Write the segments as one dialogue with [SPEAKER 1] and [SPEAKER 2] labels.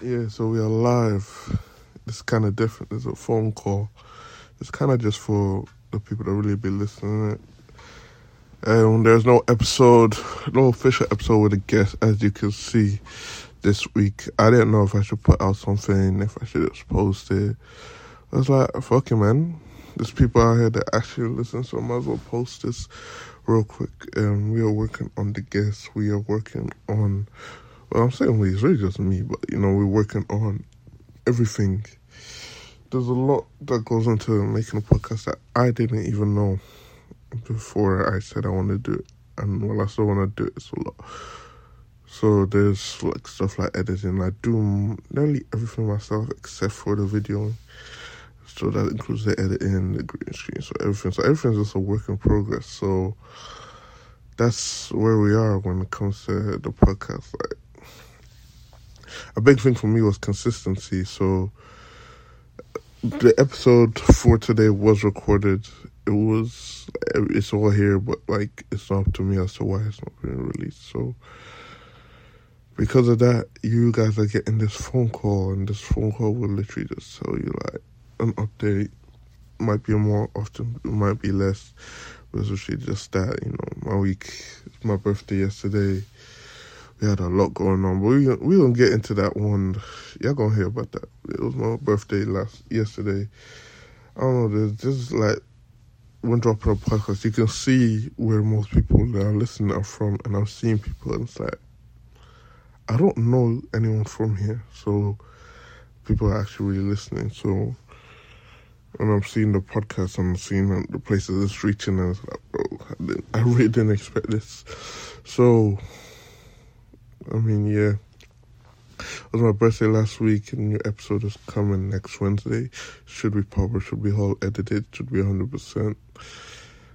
[SPEAKER 1] Yeah, so we are live. It's kind of different. It's a phone call. It's kind of just for the people that really be listening. And there's no episode, no official episode with a guest, as you can see this week. I didn't know if I should put out something, if I should just post it. I was like, fuck it, man. There's people out here that actually listen, so I might as well post this real quick. And we are working on the guests. We are working on well, I'm saying it's really just me, but you know, we're working on everything. There's a lot that goes into making a podcast that I didn't even know before I said I want to do it, and well, I still want to do it. It's a lot. So there's like stuff like editing. I do nearly everything myself except for the video. So that includes the editing, the green screen, so everything. So everything's just a work in progress. So that's where we are when it comes to the podcast. Like a big thing for me was consistency. So the episode for today was recorded. It was it's all here, but like it's not up to me as to why it's not being released. So because of that, you guys are getting this phone call, and this phone call will literally just tell you like an update. Might be more often, might be less. But it's just that, you know, my week, my birthday yesterday we had a lot going on, but we we gonna get into that one. Y'all gonna hear about that. It was my birthday last yesterday. I don't know. There's just like when dropping a podcast, you can see where most people that are listening are from, and I'm seeing people, and it's like I don't know anyone from here, so people are actually really listening. So when I'm seeing the podcast, I'm seeing the places it's reaching, and it's like, bro, I, I really didn't expect this. So I mean, yeah. It was my birthday last week, and your episode is coming next Wednesday. Should be published, should be all edited, should be 100%.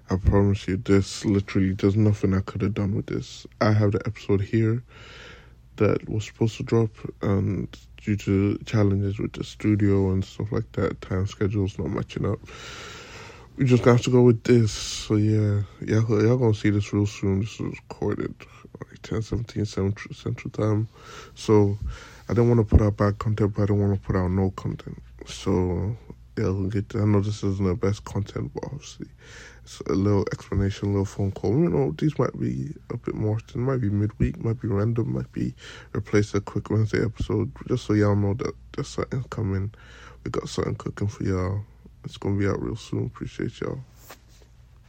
[SPEAKER 1] I promise you, this literally, there's nothing I could have done with this. I have the episode here that was supposed to drop, and due to challenges with the studio and stuff like that, time schedules not matching up. We just got to go with this. So yeah, y'all, y'all gonna see this real soon. This is recorded like 10, 17 central, central time. So I didn't want to put out bad content, but I didn't want to put out no content. So yeah, we'll get. I know this isn't the best content, but obviously it's a little explanation, a little phone call. You know, these might be a bit more. It might be midweek, might be random, might be replace a quick Wednesday episode, just so y'all know that there's something coming. We got something cooking for y'all. It's gonna be out real soon. Appreciate y'all.